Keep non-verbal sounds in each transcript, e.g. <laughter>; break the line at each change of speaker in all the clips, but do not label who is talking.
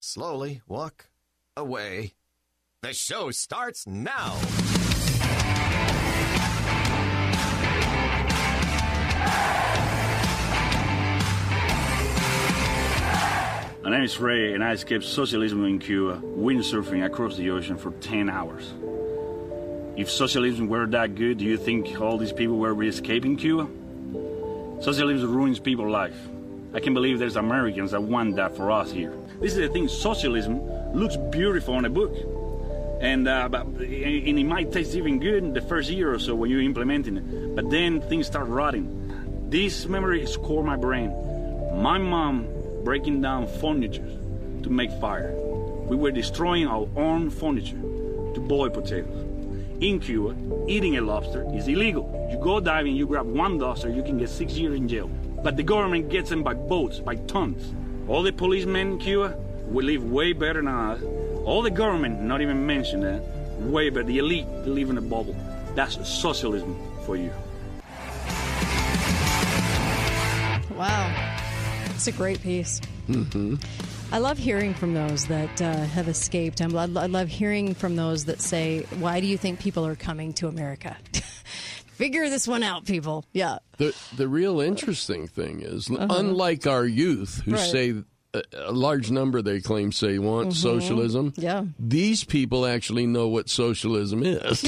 slowly walk away. The show starts now.
My name is Ray, and I escaped socialism in Cuba, windsurfing across the ocean for 10 hours. If socialism were that good, do you think all these people were escaping Cuba? Socialism ruins people's life. I can't believe there's Americans that want that for us here. This is the thing, socialism looks beautiful on a book. And, uh, but, and it might taste even good the first year or so when you're implementing it. But then things start rotting. This memory score my brain. My mom breaking down furniture to make fire. We were destroying our own furniture to boil potatoes. In Cuba, eating a lobster is illegal. You go diving, you grab one lobster, you can get six years in jail. But the government gets them by boats, by tons. All the policemen in Cuba will live way better than us. All the government, not even mention that, way better. The elite, they live in a bubble. That's socialism for you.
Wow. It's a great piece. Mm-hmm. I love hearing from those that uh, have escaped. I'm, I love hearing from those that say, "Why do you think people are coming to America?" <laughs> Figure this one out, people. Yeah.
The the real interesting thing is, uh-huh. unlike our youth who right. say a large number they claim say want mm-hmm. socialism.
Yeah.
These people actually know what socialism is.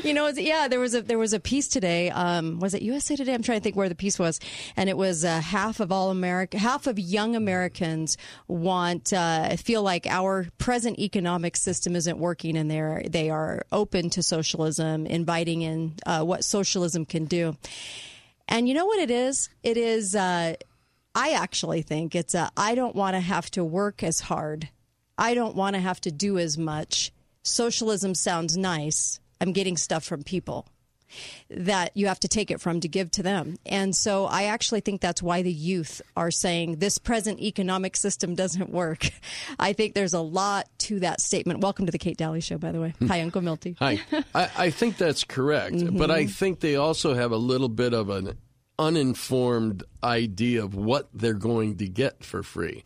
<laughs>
you know, yeah, there was a there was a piece today. Um, was it USA Today? I'm trying to think where the piece was, and it was uh, half of all America, half of young Americans want uh, feel like our present economic system isn't working, and they're they are open to socialism, inviting in uh, what socialism can do. And you know what it is? It is uh, I actually think it's a I don't want to have to work as hard. I don't want to have to do as much. Socialism sounds nice. I'm getting stuff from people that you have to take it from to give to them. And so I actually think that's why the youth are saying this present economic system doesn't work. <laughs> I think there's a lot to that statement. Welcome to the Kate Dalley Show, by the way. Hi, Uncle Milty.
Hi. I, I, think that's correct. Mm-hmm. But I think they also have a little bit of an uninformed idea of what they're going to get for free.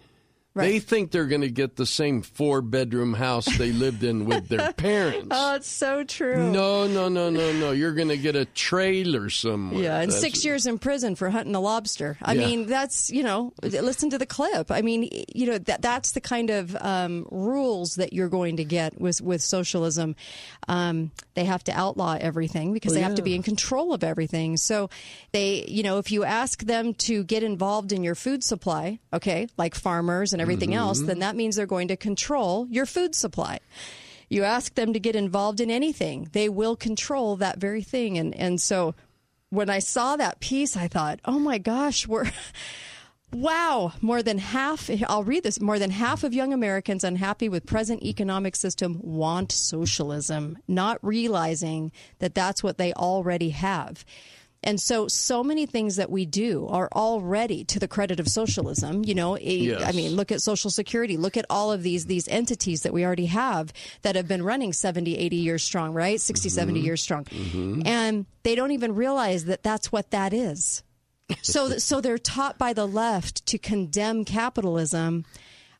Right. They think they're going to get the same four bedroom house they lived in with their <laughs> parents.
oh, it's so true.
No, no, no, no, no. You're going to get a trailer somewhere.
Yeah, and that's six years in prison for hunting a lobster. I yeah. mean, that's, you know, listen to the clip. I mean, you know, that that's the kind of um, rules that you're going to get with, with socialism. Um, they have to outlaw everything because well, they yeah. have to be in control of everything. So they, you know, if you ask them to get involved in your food supply, okay, like farmers and everything mm-hmm. else, then that means they're going to control your food supply. You ask them to get involved in anything, they will control that very thing. And, and so when I saw that piece, I thought, oh my gosh, we're. <laughs> Wow, more than half, I'll read this, more than half of young Americans unhappy with present economic system want socialism, not realizing that that's what they already have. And so, so many things that we do are already to the credit of socialism. You know, yes. I mean, look at Social Security. Look at all of these these entities that we already have that have been running 70, 80 years strong, right? 60, mm-hmm. 70 years strong. Mm-hmm. And they don't even realize that that's what that is. so, <laughs> so they're taught by the left to condemn capitalism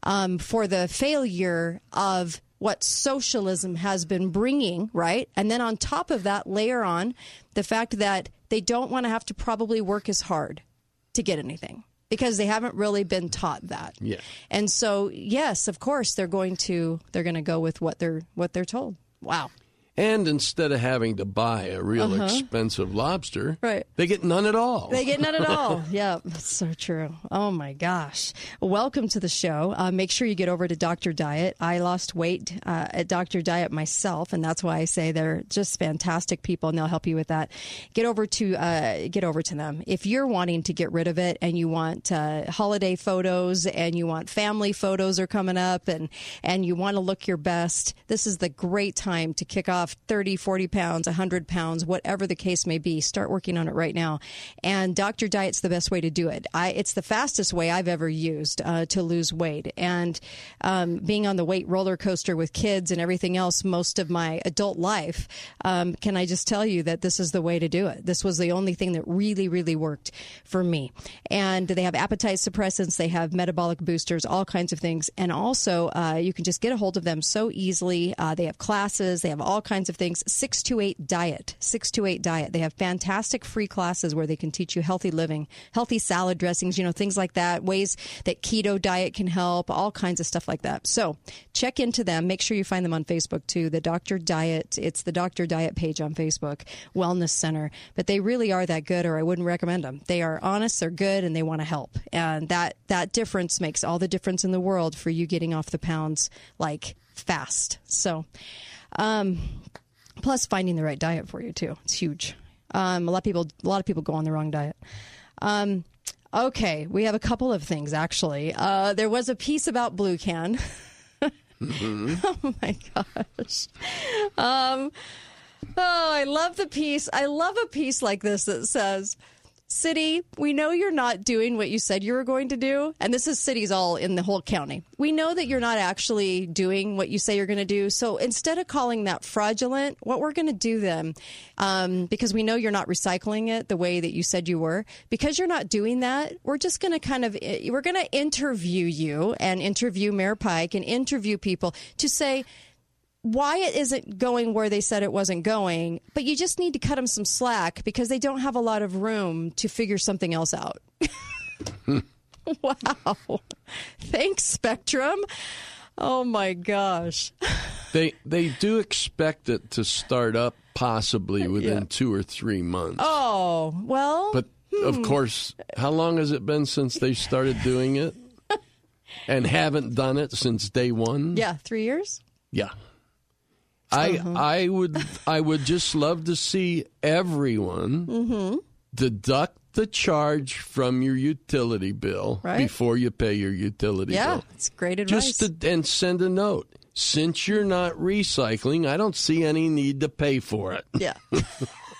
um, for the failure of what socialism has been bringing, right? And then on top of that, layer on the fact that they don't want to have to probably work as hard to get anything because they haven't really been taught that.
Yeah.
And so, yes, of course, they're going to they're going to go with what they're what they're told. Wow.
And instead of having to buy a real uh-huh. expensive lobster,
right.
they get none at all.
They get none at all. <laughs> yeah, that's so true. Oh my gosh. Welcome to the show. Uh, make sure you get over to Dr. Diet. I lost weight uh, at Dr. Diet myself, and that's why I say they're just fantastic people, and they'll help you with that. Get over to uh, get over to them if you're wanting to get rid of it, and you want uh, holiday photos, and you want family photos are coming up, and and you want to look your best. This is the great time to kick off off 30, 40 pounds, 100 pounds, whatever the case may be. Start working on it right now. And Dr. Diet's the best way to do it. I, it's the fastest way I've ever used uh, to lose weight. And um, being on the weight roller coaster with kids and everything else most of my adult life, um, can I just tell you that this is the way to do it? This was the only thing that really, really worked for me. And they have appetite suppressants, they have metabolic boosters, all kinds of things. And also, uh, you can just get a hold of them so easily. Uh, they have classes, they have all kinds of things. 628 Diet, 628 Diet. They have fantastic free classes where they can teach you healthy living, healthy salad dressings, you know, things like that, ways that keto diet can help, all kinds of stuff like that. So check into them. Make sure you find them on Facebook too. The Dr. Diet, it's the Dr. Diet page on Facebook, Wellness Center. But they really are that good, or I wouldn't recommend them. They are honest, they're good, and they want to help. And that, that difference makes all the difference in the world for you getting off the pounds like fast. So, um, plus finding the right diet for you too. It's huge. Um, a lot of people, a lot of people go on the wrong diet. Um, okay, we have a couple of things actually. Uh, there was a piece about Blue Can. <laughs> mm-hmm. oh my gosh. Um, oh, I love the piece. I love a piece like this that says City, we know you're not doing what you said you were going to do. And this is cities all in the whole county. We know that you're not actually doing what you say you're going to do. So instead of calling that fraudulent, what we're going to do then, um, because we know you're not recycling it the way that you said you were, because you're not doing that, we're just going to kind of, we're going to interview you and interview Mayor Pike and interview people to say, why it isn't going where they said it wasn't going, but you just need to cut them some slack because they don't have a lot of room to figure something else out. <laughs> wow. Thanks, Spectrum. Oh my gosh.
they they do expect it to start up possibly within yeah. 2 or 3 months.
Oh, well.
But hmm. of course, how long has it been since they started doing it? <laughs> and haven't done it since day 1?
Yeah, 3 years?
Yeah. I uh-huh. I would I would just love to see everyone mm-hmm. deduct the charge from your utility bill right. before you pay your utility
yeah,
bill.
Yeah, it's great advice.
Just to, and send a note. Since you're not recycling, I don't see any need to pay for it.
Yeah. <laughs>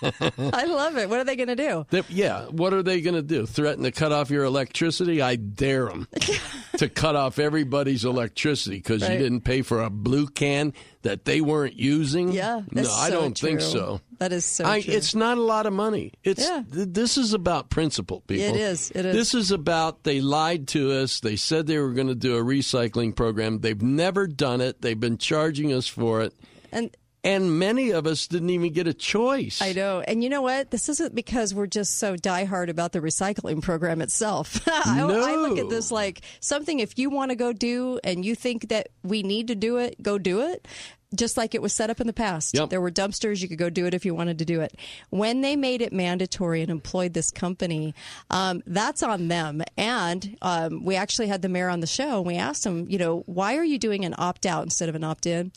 <laughs> I love it. What are they going to do?
They, yeah, what are they going to do? Threaten to cut off your electricity? I dare them <laughs> to cut off everybody's electricity because right. you didn't pay for a blue can that they weren't using.
Yeah,
no, I don't
true.
think so.
That is so I,
It's not a lot of money. It's yeah. th- this is about principle, people.
It is. It is.
This is about they lied to us. They said they were going to do a recycling program. They've never done it. They've been charging us for it. And and many of us didn't even get a choice.
I know. And you know what? This isn't because we're just so diehard about the recycling program itself. <laughs> I,
no.
I look at this like something if you want to go do and you think that we need to do it, go do it just like it was set up in the past.
Yep.
There were dumpsters. You could go do it if you wanted to do it. When they made it mandatory and employed this company, um, that's on them. And um, we actually had the mayor on the show and we asked him, you know, why are you doing an opt out instead of an opt in?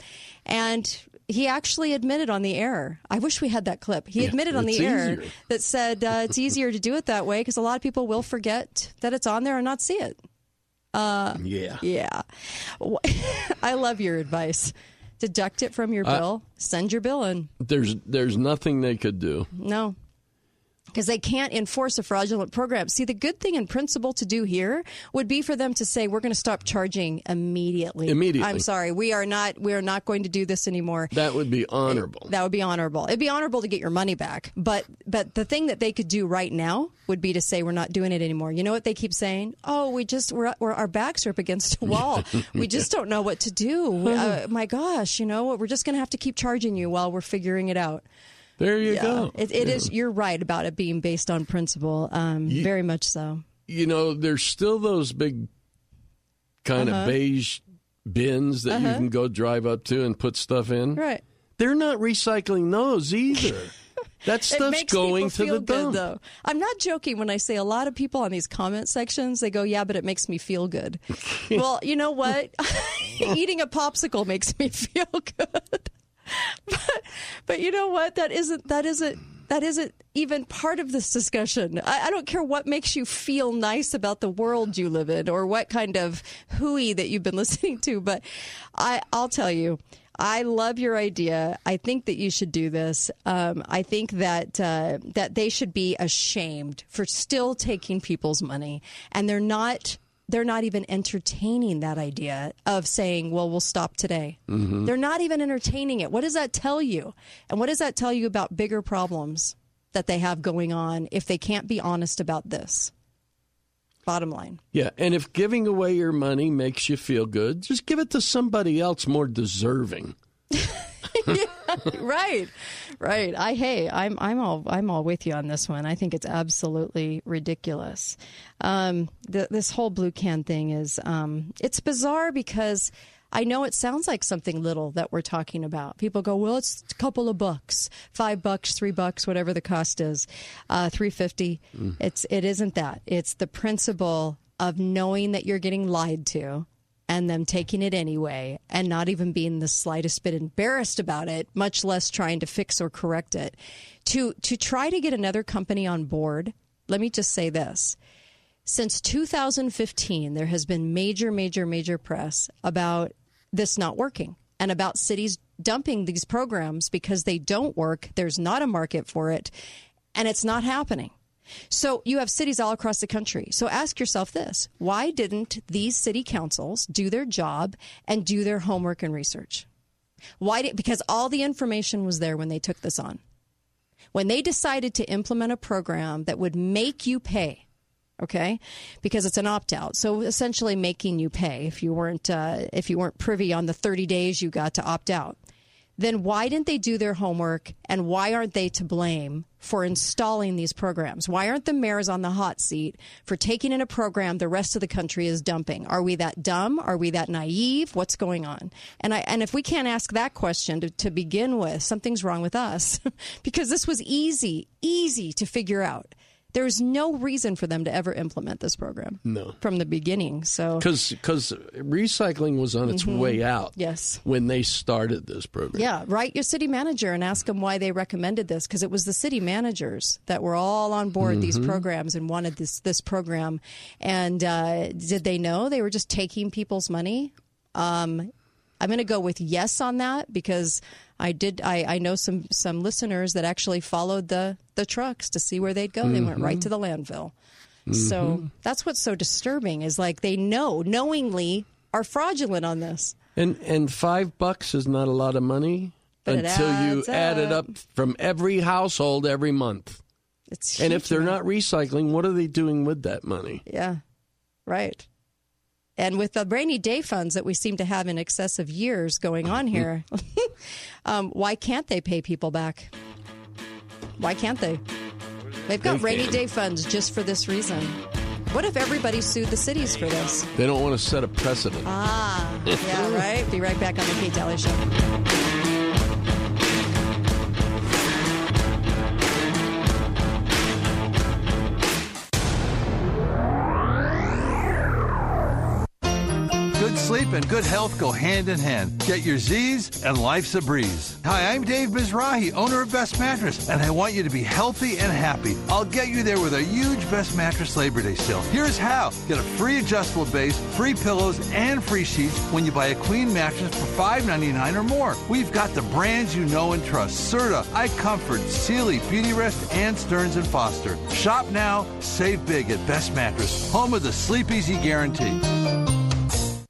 And he actually admitted on the air. I wish we had that clip. He
yeah,
admitted on the
easier.
air that said uh, it's easier to do it that way because a lot of people will forget that it's on there and not see it.
Uh, yeah.
Yeah. <laughs> I love your advice. Deduct it from your bill. Send your bill in.
There's there's nothing they could do.
No because they can't enforce a fraudulent program. See, the good thing in principle to do here would be for them to say we're going to stop charging immediately.
Immediately.
I'm sorry, we are not we are not going to do this anymore.
That would be honorable.
That would be honorable. It'd be honorable to get your money back. But but the thing that they could do right now would be to say we're not doing it anymore. You know what they keep saying? Oh, we just we're, we're our backs are up against a wall. <laughs> we just don't know what to do. <sighs> Uh, my gosh, you know, what? we're just going to have to keep charging you while we're figuring it out.
There you
yeah.
go.
It, it
yeah.
is. You're right about it being based on principle. Um, you, very much so.
You know, there's still those big kind uh-huh. of beige bins that uh-huh. you can go drive up to and put stuff in.
Right.
They're not recycling those either. <laughs> That stuff's going to the dump.
Good, though. I'm not joking when I say a lot of people on these comment sections they go, "Yeah, but it makes me feel good." <laughs> well, you know what? <laughs> Eating a popsicle makes me feel good <laughs> but, but you know what? That isn't that isn't that isn't even part of this discussion. I, I, don't care what makes you feel nice about the world you live in or what kind of hooey that you've been <laughs> listening to, but I, I'll tell you, I love your idea. I think that you should do this. Um, I think that uh, that they should be ashamed for still taking people's money, and they're not. They're not even entertaining that idea of saying, "Well, we'll stop today."
Mm-hmm.
They're not even entertaining it. What does that tell you? And what does that tell you about bigger problems that they have going on if they can't be honest about this? Bottom line.
Yeah, and if giving away your money makes you feel good, just give it to somebody else more deserving. <laughs> <laughs>
yeah, right, right. I hey, I'm I'm all I'm all with you on this one. I think it's absolutely ridiculous. Um, the, this whole blue can thing is um, it's bizarre because I know it sounds like something little that we're talking about. People go, well, it's a couple of bucks, five bucks, three bucks, whatever the cost is, uh, three fifty. Mm. It's it isn't that. It's the principle of knowing that you're getting lied to and them taking it anyway and not even being the slightest bit embarrassed about it, much less trying to fix or correct it. To to try to get another company on board, let me just say this. Since 2015, there has been major, major, major press about this not working and about cities dumping these programs because they don't work. There's not a market for it, and it's not happening. So you have cities all across the country. So ask yourself this why didn't these city councils do their job and do their homework and research? Why did, because all the information was there when they took this on. When they decided to implement a program that would make you pay, okay because it's an opt out so essentially making you pay if you weren't uh, if you weren't privy on the 30 days you got to opt out then why didn't they do their homework and why aren't they to blame for installing these programs? Why aren't the mayors on the hot seat for taking in a program the rest of the country is dumping? Are we that dumb? Are we that naive? What's going on? And i and if we can't ask that question to, to begin with something's wrong with us <laughs> because this was easy easy to figure out there's no reason for them to ever implement this program.
No.
From the beginning. So
Cuz cuz recycling was on its mm-hmm. way out.
Yes.
When they started this program.
Yeah, write your city manager and ask them why they recommended this because it was the city managers that were all on board mm-hmm. these programs and wanted this this program and uh, did they know they were just taking people's money? Um, I'm going to go with yes on that because I did. I, I know some some listeners that actually followed the the trucks to see where they'd go. Mm-hmm. They went right to the landfill. Mm-hmm. So that's what's so disturbing is like they know knowingly are fraudulent on this.
And and five bucks is not a lot of money
but
until you
up.
add it up from every household every month.
It's
and if they're
money.
not recycling, what are they doing with that money?
Yeah, right. And with the rainy day funds that we seem to have in excess of years going on here, <laughs> um, why can't they pay people back? Why can't they? They've got
They
rainy
can.
day funds just for this reason. What if everybody sued the cities for this?
They don't want to set a precedent.
Ah, yeah, <laughs> right. Be right back on the Kate Dalley Show.
Sleep and good health go hand in hand. Get your Z's and life's a breeze. Hi, I'm Dave Mizrahi, owner of Best Mattress, and I want you to be healthy and happy. I'll get you there with a huge Best Mattress Labor Day sale. Here's how. Get a free adjustable base, free pillows, and free sheets when you buy a queen mattress for $5.99 or more. We've got the brands you know and trust. Serta, iComfort, Sealy, Beautyrest, and Stearns & Foster. Shop now, save big at Best Mattress, home of the Sleep Easy Guarantee.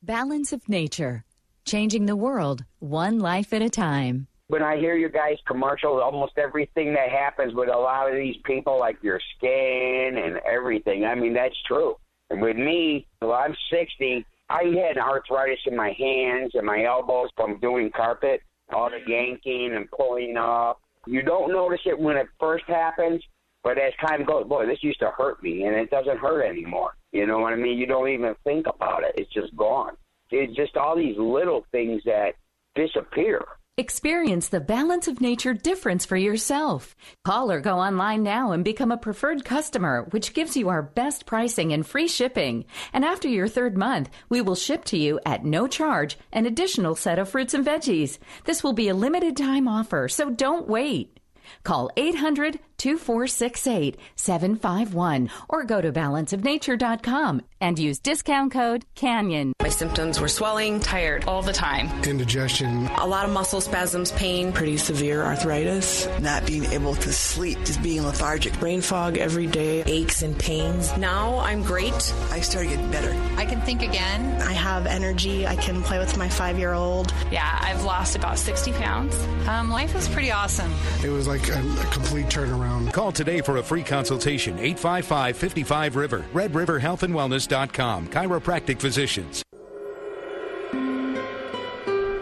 Balance of Nature, changing the world one life at a time.
when I hear you guys commercials, almost everything that happens with a lot of these people, like your skin and everything. I mean, that's true. And with me, well, I'm 60. I had arthritis in my hands and my elbows from doing carpet, all the yanking and pulling up. You don't notice it when it first happens, but as time goes, boy, this used to hurt me, and it doesn't hurt anymore. You know what I mean? You don't even think about it. It's just gone. It's just all these little things that disappear.
Experience the balance of nature difference for yourself. Call or go online now and become a preferred customer, which gives you our best pricing and free shipping. And after your third month, we will ship to you at no charge an additional set of fruits and veggies. This will be a limited time offer, so don't wait. Call 800 2468 751 or go to balanceofnature.com and use discount code CANYON.
My symptoms were swelling, tired all the time,
indigestion,
a lot of muscle spasms, pain,
pretty severe arthritis,
not being able to sleep, just being lethargic,
brain fog every day,
aches and pains. Now I'm great.
I started getting better.
I can think again.
I have energy. I can play with my five year old.
Yeah, I've lost about 60 pounds.
Um, life is pretty awesome.
It was like a, a complete turnaround.
Call today for a free consultation 855 55 River. Red River Health and Wellness.com. Chiropractic Physicians.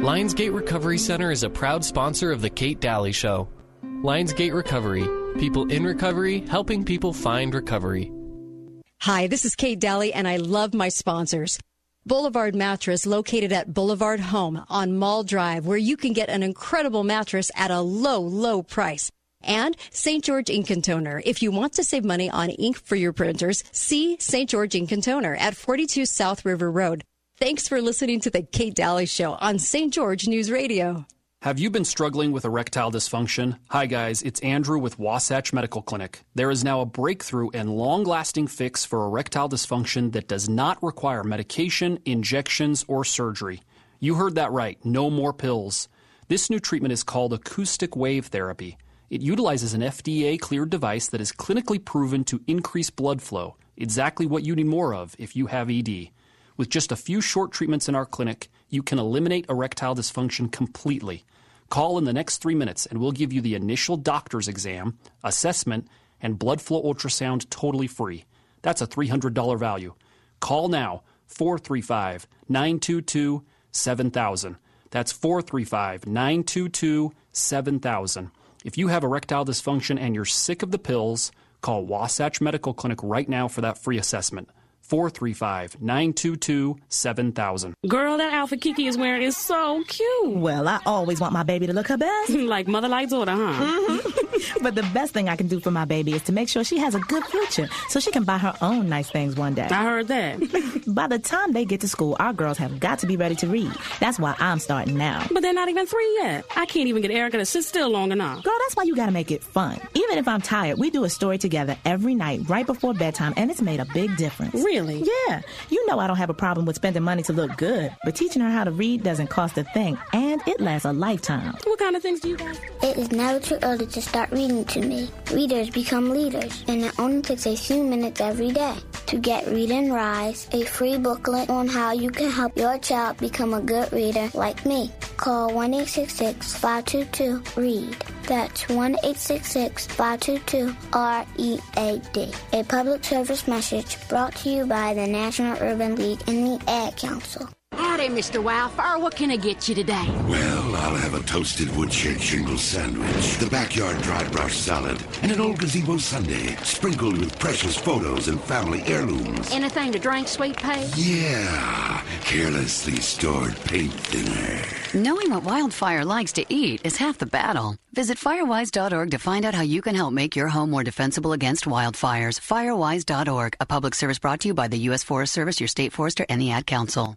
Lionsgate Recovery Center is a proud sponsor of The Kate Dalley Show. Lionsgate Recovery. People in recovery, helping people find recovery.
Hi, this is Kate Dalley, and I love my sponsors. Boulevard Mattress, located at Boulevard Home on Mall Drive, where you can get an incredible mattress at a low, low price. And St. George Ink and Toner. If you want to save money on ink for your printers, see St. George Ink and Toner at 42 South River Road. Thanks for listening to the Kate Dalley Show on St. George News Radio.
Have you been struggling with erectile dysfunction? Hi, guys, it's Andrew with Wasatch Medical Clinic. There is now a breakthrough and long lasting fix for erectile dysfunction that does not require medication, injections, or surgery. You heard that right, no more pills. This new treatment is called acoustic wave therapy. It utilizes an FDA cleared device that is clinically proven to increase blood flow, exactly what you need more of if you have ED. With just a few short treatments in our clinic, you can eliminate erectile dysfunction completely. Call in the next three minutes and we'll give you the initial doctor's exam, assessment, and blood flow ultrasound totally free. That's a $300 value. Call now 435 922 7000. That's 435 922 7000. If you have erectile dysfunction and you're sick of the pills, call Wasatch Medical Clinic right now for that free assessment. 435 922 7000.
Girl, that outfit Kiki is wearing is so cute.
Well, I always want my baby to look her best. <laughs>
like mother like daughter, huh?
Mm-hmm. <laughs> but the best thing I can do for my baby is to make sure she has a good future so she can buy her own nice things one day.
I heard that. <laughs>
By the time they get to school, our girls have got to be ready to read. That's why I'm starting now.
But they're not even three yet. I can't even get Erica to sit still long enough.
Girl, that's why you gotta make it fun. Even if I'm tired, we do a story together every night right before bedtime, and it's made a big difference.
Really?
Yeah. You know I don't have a problem with spending money to look good, but teaching her how to read doesn't cost a thing, and it lasts a lifetime.
What kind of things do you guys?
It is never too early to start reading to me. Readers become leaders, and it only takes a few minutes every day. To get Read and Rise, a free booklet on how you can help your child become a good reader like me. Call 1 866 522 READ. That's 1-866-522-READ. A public service message brought to you by the National Urban League and the Ad Council.
Howdy, Mr. Wildfire. What can I get you today?
Well, I'll have a toasted woodshed shingle sandwich, the backyard dry brush salad, and an old gazebo sundae sprinkled with precious photos and family heirlooms.
Anything to drink, sweet pea?
Yeah, carelessly stored paint thinner.
Knowing what Wildfire likes to eat is half the battle. Visit firewise.org to find out how you can help make your home more defensible against wildfires. Firewise.org, a public service brought to you by the U.S. Forest Service, your state forester, and the Ad Council.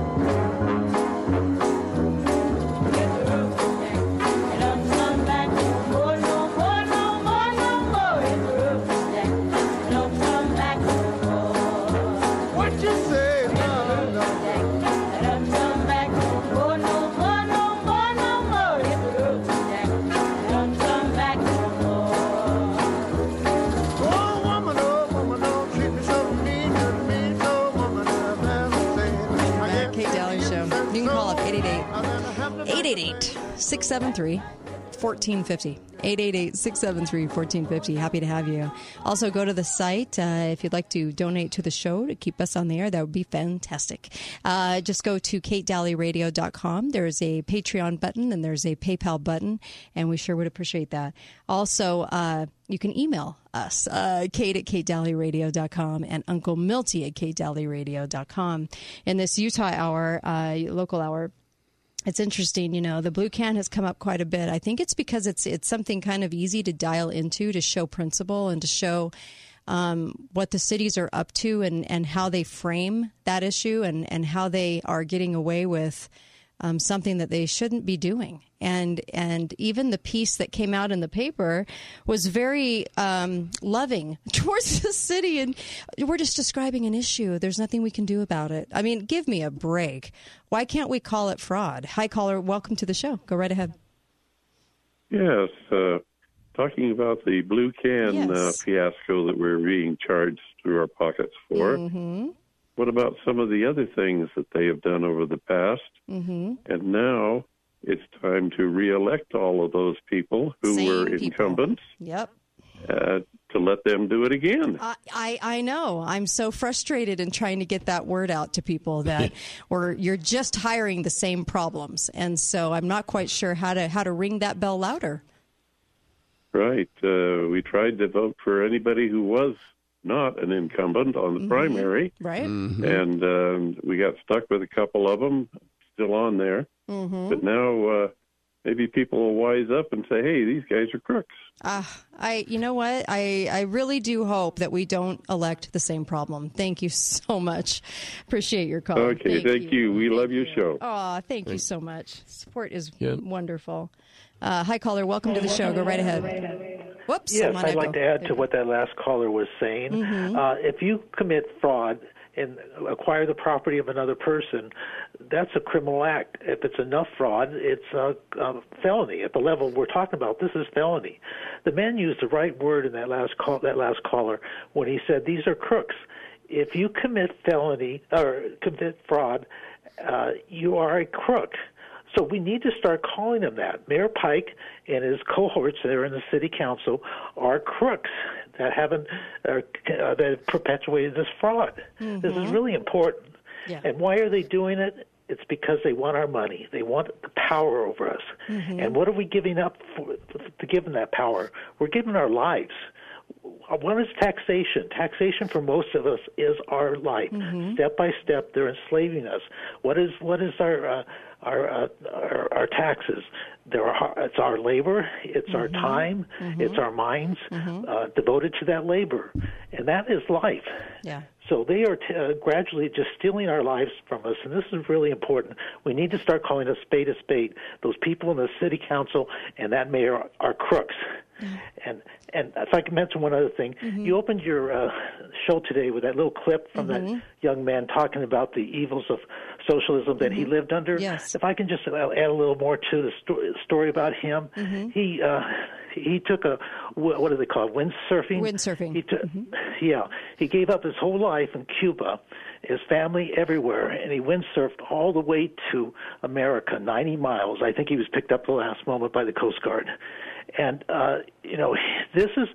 888 673 1450. 888 673 1450. Happy to have you. Also, go to the site uh, if you'd like to donate to the show to keep us on the air. That would be fantastic. Uh, just go to katedalleyradio.com. There's a Patreon button and there's a PayPal button, and we sure would appreciate that. Also, uh, you can email us, uh, Kate at katedalleyradio.com and Uncle Milty at katedalleyradio.com. In this Utah hour, uh, local hour, it's interesting, you know, the blue can has come up quite a bit. I think it's because it's it's something kind of easy to dial into to show principle and to show um, what the cities are up to and, and how they frame that issue and, and how they are getting away with um, something that they shouldn't be doing. And and even the piece that came out in the paper was very um, loving <laughs> towards the city. And we're just describing an issue. There's nothing we can do about it. I mean, give me a break. Why can't we call it fraud? Hi, caller. Welcome to the show. Go right ahead.
Yes. Uh, talking about the blue can
Yes.
uh, fiasco that we're being charged through our pockets for.
Mm-hmm.
What about some of the other things that they have done over the past?
Mm-hmm.
And now it's time to reelect all of those people who
Same
were
people.
incumbents
Yep.
uh, to let them do it again.
I, I I know. I'm so frustrated in trying to get that word out to people that <laughs> we're you're just hiring the same problems, and so I'm not quite sure how to how to ring that bell louder.
Right. Uh, we tried to vote for anybody who was not an incumbent on the
Mhm.
primary,
Right.
and um, we got stuck with a couple of them still on there.
Mm-hmm.
But now uh, maybe people will wise up and say, "Hey, these guys are crooks."
Uh, I, you know what? I, I really do hope that we don't elect the same problem. Thank you so much. Appreciate your call.
okay, thank, you. We love your show.
Oh, thank you so much. Support is
Yeah.
wonderful. Uh, hi, caller. Welcome to the show. Go right ahead. Whoops.
Yes, I'd like to add to what that last caller was saying.
Mhm.
Uh, if you commit fraud and acquire the property of another person, that's a criminal act. If it's enough fraud, it's a, a felony. At the level we're talking about, this is felony. The man used the right word in that last call, that last caller when he said these are crooks. If you commit felony or commit fraud, uh, you are a crook. So we need to start calling them that. Mayor Pike and his cohorts there in the city council are crooks that haven't uh, uh, that have perpetuated this fraud. This is
Mhm.
really important.
Yeah.
And why are they doing it? It's because they want our money. They want the power over us.
Mhm.
And what are we giving up for, to give them that power? We're giving our lives. What is taxation? Taxation for most of us is our life.
Mhm.
Step by step, they're enslaving us. What is what is our uh, our, uh, our our taxes? There are it's our labor, it's our
Mhm.
time,
Mhm.
it's our minds
Mm-hmm.
uh, devoted to that labor, and that is life.
Yeah.
So they are t- uh, gradually just stealing our lives from us, and this is really important. We need to start calling a spade a spade. Those people in the city council and that mayor are, are crooks. And and if I can mention one other thing,
Mm-hmm.
you opened your uh, show today with that little clip from
Mhm.
that young man talking about the evils of socialism that he lived under.
Mm-hmm. Yes.
If I can just uh, add a little more to the sto- story about him,
Mm-hmm.
he uh, he took a what do they call it? Windsurfing.
Windsurfing.
He took
Mm-hmm.
yeah, he gave up his whole life in Cuba, his family everywhere, and he windsurfed all the way to America, 90 miles. I think he was picked up the last moment by the Coast Guard. And, uh, you know, this is,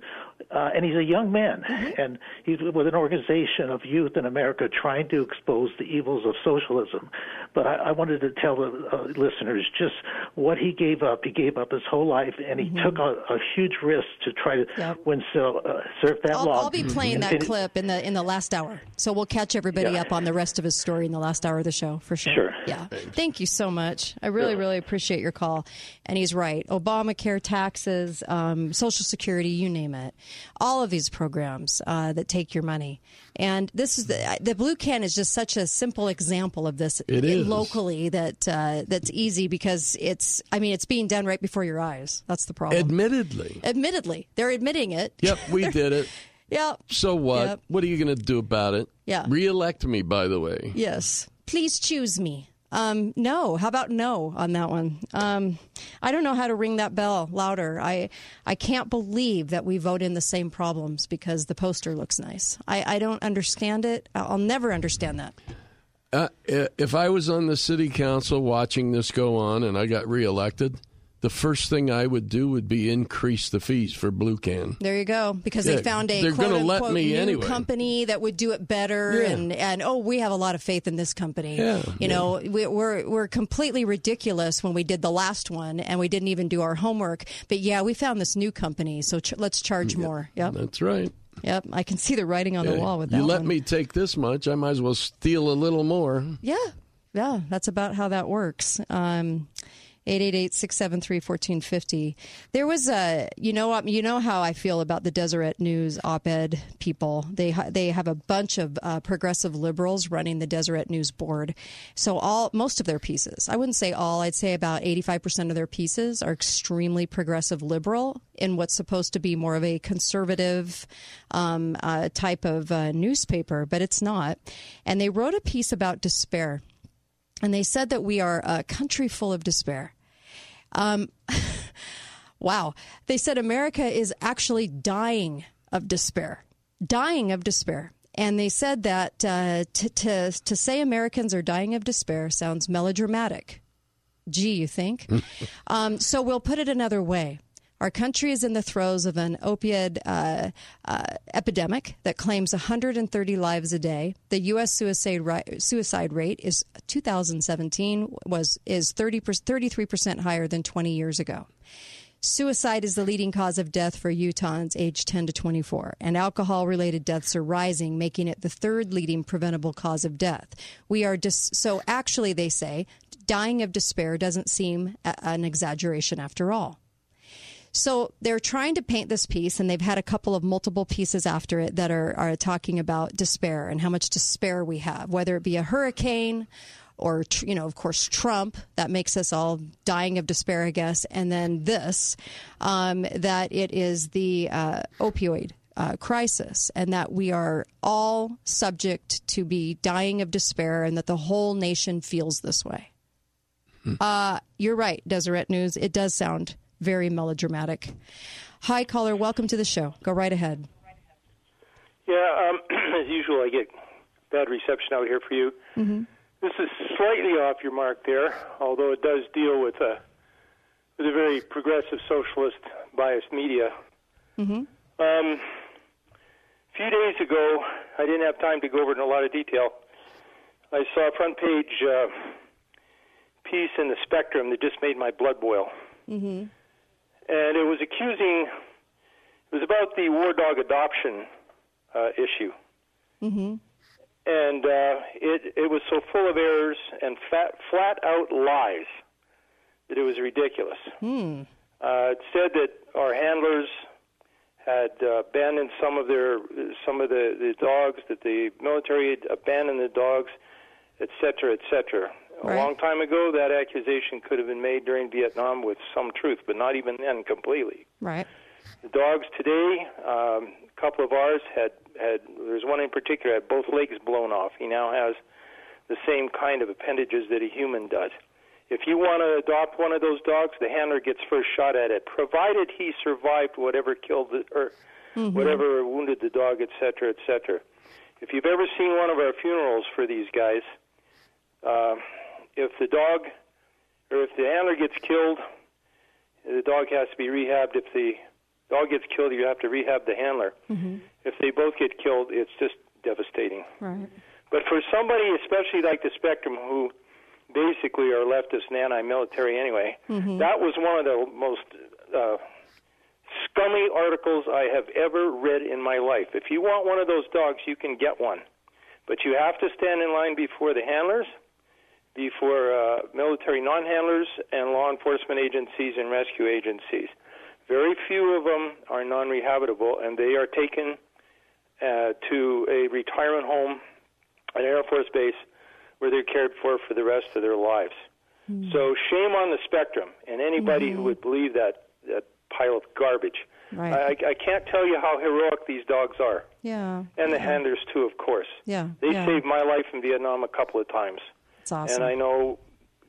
uh, and he's a young man, and he's with an organization of youth in America trying to expose the evils of socialism. But I, I wanted to tell the uh, listeners just what he gave up. He gave up his whole life, and he took a, a huge risk to try to win so, uh, surf that
I'll,
long.
I'll be playing
And
that clip in the in the last hour, so we'll catch everybody
Yeah.
up on the rest of his story in the last hour of the show for sure.
Sure.
Yeah. Thank you so much. I really, really appreciate your call. And he's right. Obamacare, taxes, um, Social Security, you name it. All of these programs uh, that take your money. And this is the, the blue can is just such a simple example of this
It is.
locally that uh, that's easy because it's. I mean, it's being done right before your eyes. That's the problem.
Admittedly.
Admittedly, they're admitting it.
Yep, we <laughs> did it.
yep.
So what?
Yep.
What are you going to do about it?
Yeah.
Reelect me, by the way.
Yes. Please choose me. Um, no. How about no on that one? Um, I don't know how to ring that bell louder. I I can't believe that we vote in the same problems because the poster looks nice. I, I don't understand it. I'll never understand that.
Uh, if I was on the city council watching this go on and I got reelected, the first thing I would do would be increase the fees for Blue Can.
There you go. Because
Yeah,
they found a quote unquote
me
new
anyway.
company that would do it better,
Yeah.
and and oh, we have a lot of faith in this company.
Yeah,
you know, we, we're we're completely ridiculous when we did the last one, and we didn't even do our homework. But yeah, we found this new company, so ch- let's charge more. Yep,
That's right.
yep. I can see the writing on the wall with that.
you let
one.
me take this much, I might as well steal a little more.
Yeah, yeah, that's about how that works. Um, 888-673-1450. There was a you know um, you know how I feel about the Deseret News op-ed people. They they have a bunch of uh, progressive liberals running the Deseret News board. So all most of their pieces, I wouldn't say all, I'd say about 85% of their pieces are extremely progressive liberal in what's supposed to be more of a conservative um, uh, type of uh, newspaper, but it's not. And they wrote a piece about despair. And they said that we are a country full of despair. Um, <laughs> wow. They said America is actually dying of despair, dying of despair. And they said that uh, to, to, to say Americans are dying of despair sounds melodramatic. Gee, you think? <laughs> um, so we'll put it another way. Our country is in the throes of an opioid uh, uh, epidemic that claims 130 lives a day. The U.S. suicide ri- suicide rate is 2017 was is 30 33 percent higher than 20 years ago. Suicide is the leading cause of death for Utahns aged 10 to 24, and alcohol related deaths are rising, making it the third leading preventable cause of death. We are dis- so actually, they say, dying of despair doesn't seem a- an exaggeration after all. So they're trying to paint this piece, and they've had a couple of multiple pieces after it that are, are talking about despair and how much despair we have, whether it be a hurricane or, you know, of course, Trump. That makes us all dying of despair, I guess. And then this, um, that it is the uh, opioid uh, crisis and that we are all subject to be dying of despair and that the whole nation feels this way. Uh, you're right, Deseret News. It does sound very melodramatic. Hi, caller. Welcome to the show. Go right ahead.
Yeah, um, <clears throat> as usual, I get bad reception out here for you.
Mm-hmm.
This is slightly off your mark there, although it does deal with a with a very progressive socialist biased media.
Mm-hmm.
Um, a few days ago, I didn't have time to go over it in a lot of detail. I saw a front page uh, piece in the Spectrum that just made my blood boil.
Mm-hmm.
And it was accusing. It was about the war dog adoption uh, issue,
Mm-hmm.
and uh, it it was so full of errors and fat, flat out lies that it was ridiculous.
Hmm.
Uh, it said that our handlers had uh, abandoned some of their some of the, the dogs, that the military had abandoned the dogs, et cetera, et cetera. A long time ago, that accusation could have been made during Vietnam with some truth, but not even then completely.
Right.
The dogs today, um, a couple of ours had had. There's one in particular had both legs blown off. He now has the same kind of appendages that a human does. If you want to adopt one of those dogs, the handler gets first shot at it, provided he survived whatever killed the, or
Mm-hmm.
whatever wounded the dog, et cetera, et cetera. If you've ever seen one of our funerals for these guys, uh, if the dog or if the handler gets killed, the dog has to be rehabbed. If the dog gets killed, you have to rehab the handler.
Mm-hmm.
If they both get killed, it's just devastating.
Right.
But for somebody, especially like the Spectrum, who basically are leftist and anti-military anyway,
Mhm.
that was one of the most uh, scummy articles I have ever read in my life. If you want one of those dogs, you can get one, but you have to stand in line before the handlers, before uh, military non-handlers, and law enforcement agencies and rescue agencies. Very few of them are non-rehabitable, and they are taken uh, to a retirement home, an Air Force base, where they're cared for for the rest of their lives. So shame on the spectrum and anybody who would believe that that pile of garbage.
Right.
I, I can't tell you how heroic these dogs are,
Yeah.
and the
yeah.
handlers too, of course.
Yeah.
They
yeah.
saved my life in Vietnam a couple of times,
It's awesome.
and I know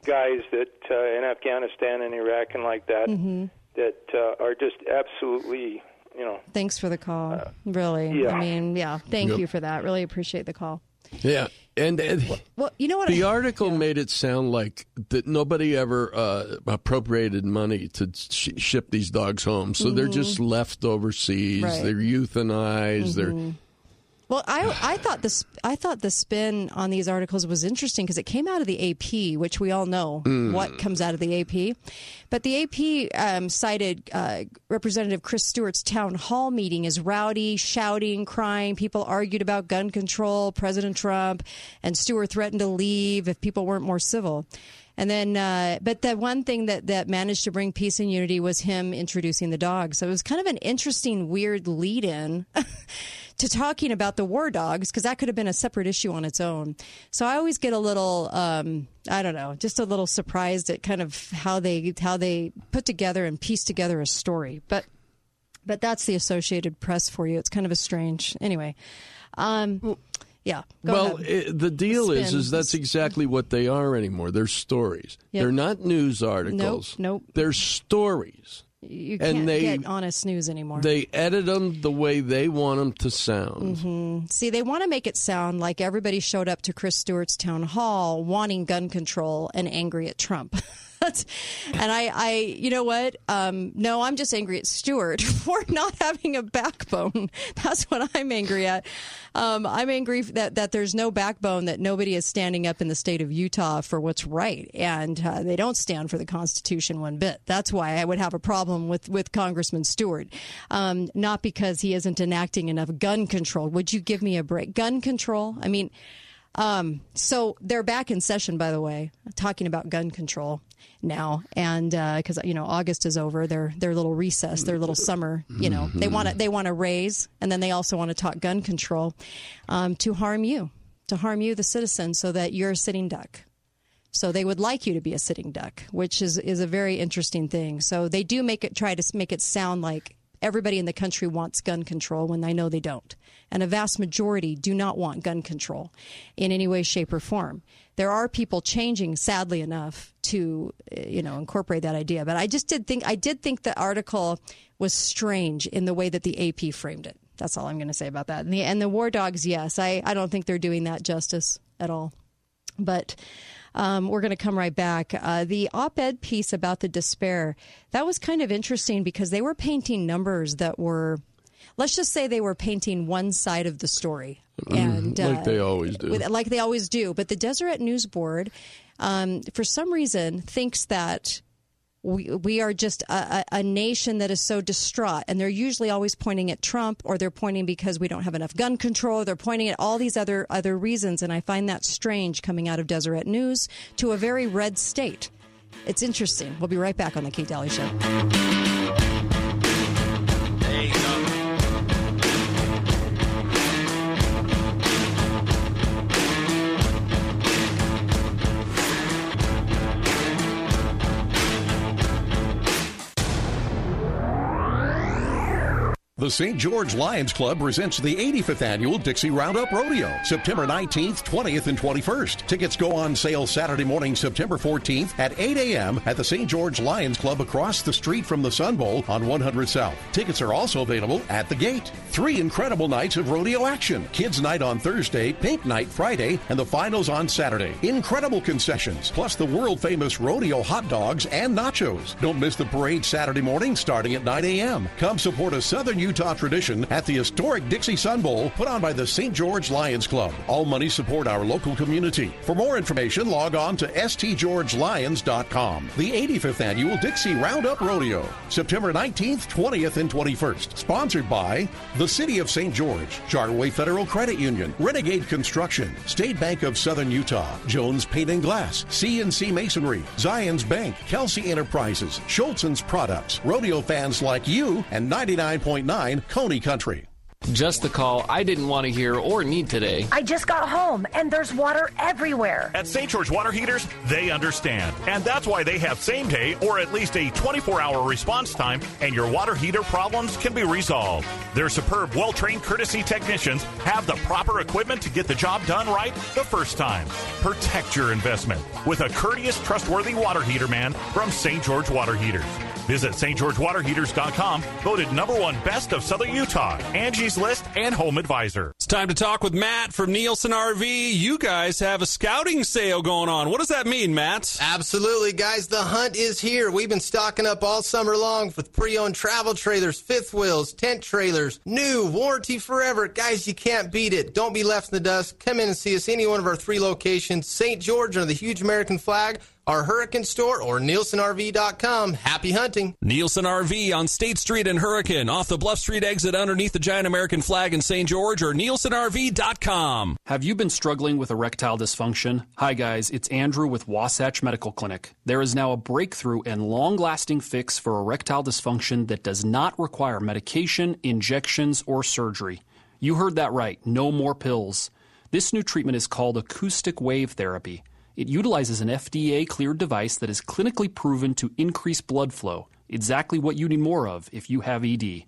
guys that uh, in Afghanistan and Iraq and like that
hmm
that uh, are just absolutely, you know,
Thanks for the call. really.
yeah.
I mean, yeah. Thank
Yep.
you for that. Really appreciate the call.
Yeah, and, and
Well, you know what?
the
I,
article made it sound like that nobody ever uh, appropriated money to sh- ship these dogs home, so they're
Mhm.
just left overseas.
Right.
They're euthanized.
Mhm.
They're
Well, I I thought this I thought the spin on these articles was interesting because it came out of the AP, which we all know
Mm.
what comes out of the AP. But the AP um, cited uh, Representative Chris Stewart's town hall meeting as rowdy, shouting, crying. People argued about gun control, President Trump, and Stewart threatened to leave if people weren't more civil. And then, uh, but the one thing that, that managed to bring peace and unity was him introducing the dog. So it was kind of an interesting, weird lead in <laughs> to talking about the war dogs because that could have been a separate issue on its own. So I always get a little, um, I don't know, just a little surprised at kind of how they how they put together and piece together a story. But but that's the Associated Press for you. It's kind of a strange. Anyway, um, yeah.
Well, it, the deal is,
Spin.
is that's exactly what they are anymore. They're stories.
Yep.
They're not news articles.
Nope, nope.
They're stories.
you
and
can't
they-
get honest news anymore.
They edit them the way they want them to sound.
hmm See, they want to make it sound like everybody showed up to Chris Stewart's town hall wanting gun control and angry at Trump. <laughs> <laughs> And I, I, you know what? Um, no, I'm just angry at Stewart <laughs> for not having a backbone. <laughs> That's what I'm angry at. Um, I'm angry that that there's no backbone, that nobody is standing up in the state of Utah for what's right, and uh, they don't stand for the Constitution one bit. That's why I would have a problem with with Congressman Stewart, um, not because he isn't enacting enough gun control. Would you give me a break? Gun control? I mean. Um, so they're back in session, by the way, talking about gun control now, and because you know August is over, their their little recess, their little summer, you know, they want to they want to raise, and then they also want to talk gun control um, to harm you, to harm you, the citizen, so that you're a sitting duck. So they would like you to be a sitting duck, which is is a very interesting thing. So they do make it try to make it sound like everybody in the country wants gun control when I know they don't. And a vast majority do not want gun control in any way, shape, or form. There are people changing, sadly enough, to uh, you know incorporate that idea. But I just did think I did think the article was strange in the way that the AP framed it. That's all I'm going to say about that. And the, and the war dogs, yes, I, I don't think they're doing that justice at all. But um, we're going to come right back. Uh, the op ed piece about the despair, that was kind of interesting because they were painting numbers that were, let's just say they were painting one side of the story. And,
Mm, like
uh,
they always do.
with- like they always do. But the Deseret News Board, um, for some reason, thinks that we, we are just a, a, a nation that is so distraught. And they're usually always pointing at Trump, or they're pointing because we don't have enough gun control. They're pointing at all these other other reasons, and I find that strange coming out of Deseret News to a very red state. It's interesting. We'll be right back on the Kate Dalley Show.
The St. George Lions Club presents the 85th annual Dixie Roundup Rodeo, September 19th, 20th, and 21st. Tickets go on sale Saturday morning, September 14th at 8 a.m. at the St. George Lions Club across the street from the Sun Bowl on 100 South. Tickets are also available at the gate. Three incredible nights of rodeo action. Kids Night on Thursday, Pink Night Friday, and the finals on Saturday. Incredible concessions, plus the world famous rodeo hot dogs and nachos. Don't miss the parade Saturday morning starting at 9 a.m. Come support a Southern Utah tradition at the historic Dixie Sun Bowl put on by the St. George Lions Club. All money support our local community. For more information, log on to stgeorgelions.com. The 85th annual Dixie Roundup Rodeo, September 19th, 20th, and 21st. Sponsored by the City of St. George, Chartway Federal Credit Union, Renegade Construction, State Bank of Southern Utah, Jones Paint and Glass, CNC Masonry, Zion's Bank, Kelsey Enterprises, Schultzen's Products, rodeo fans like you, and 99.9 Kony Country.
Just the call I didn't want to hear or need today.
I just got home and there's water everywhere.
At St. George Water Heaters, they understand. And that's why they have same day or at least a 24 hour response time, and your water heater problems can be resolved. Their superb, well trained courtesy technicians have the proper equipment to get the job done right the first time. Protect your investment with a courteous, trustworthy water heater man from St. George Water Heaters. Visit stgeorgewaterheaters.com, voted number one best of Southern Utah, Angie's List, and Home Advisor.
It's time to talk with Matt from Nielsen RV. You guys have a scouting sale going on. What does that mean, Matt?
Absolutely, guys. The hunt is here. We've been stocking up all summer long with pre-owned travel trailers, fifth wheels, tent trailers, new, warranty forever. Guys, you can't beat it. Don't be left in the dust. Come in and see us any one of our three locations, St. George under the huge American flag, our Hurricane store, or NielsenRV.com. Happy hunting.
Nielsen RV on State Street in Hurricane, off the Bluff Street exit underneath the giant American flag in St. George, or NielsenRV.com.
Have you been struggling with erectile dysfunction? Hi, guys. It's Andrew with Wasatch Medical Clinic. There is now a breakthrough and long lasting fix for erectile dysfunction that does not require medication, injections, or surgery. You heard that right. No more pills. This new treatment is called acoustic wave therapy. It utilizes an FDA cleared device that is clinically proven to increase blood flow, exactly what you need more of if you have ED.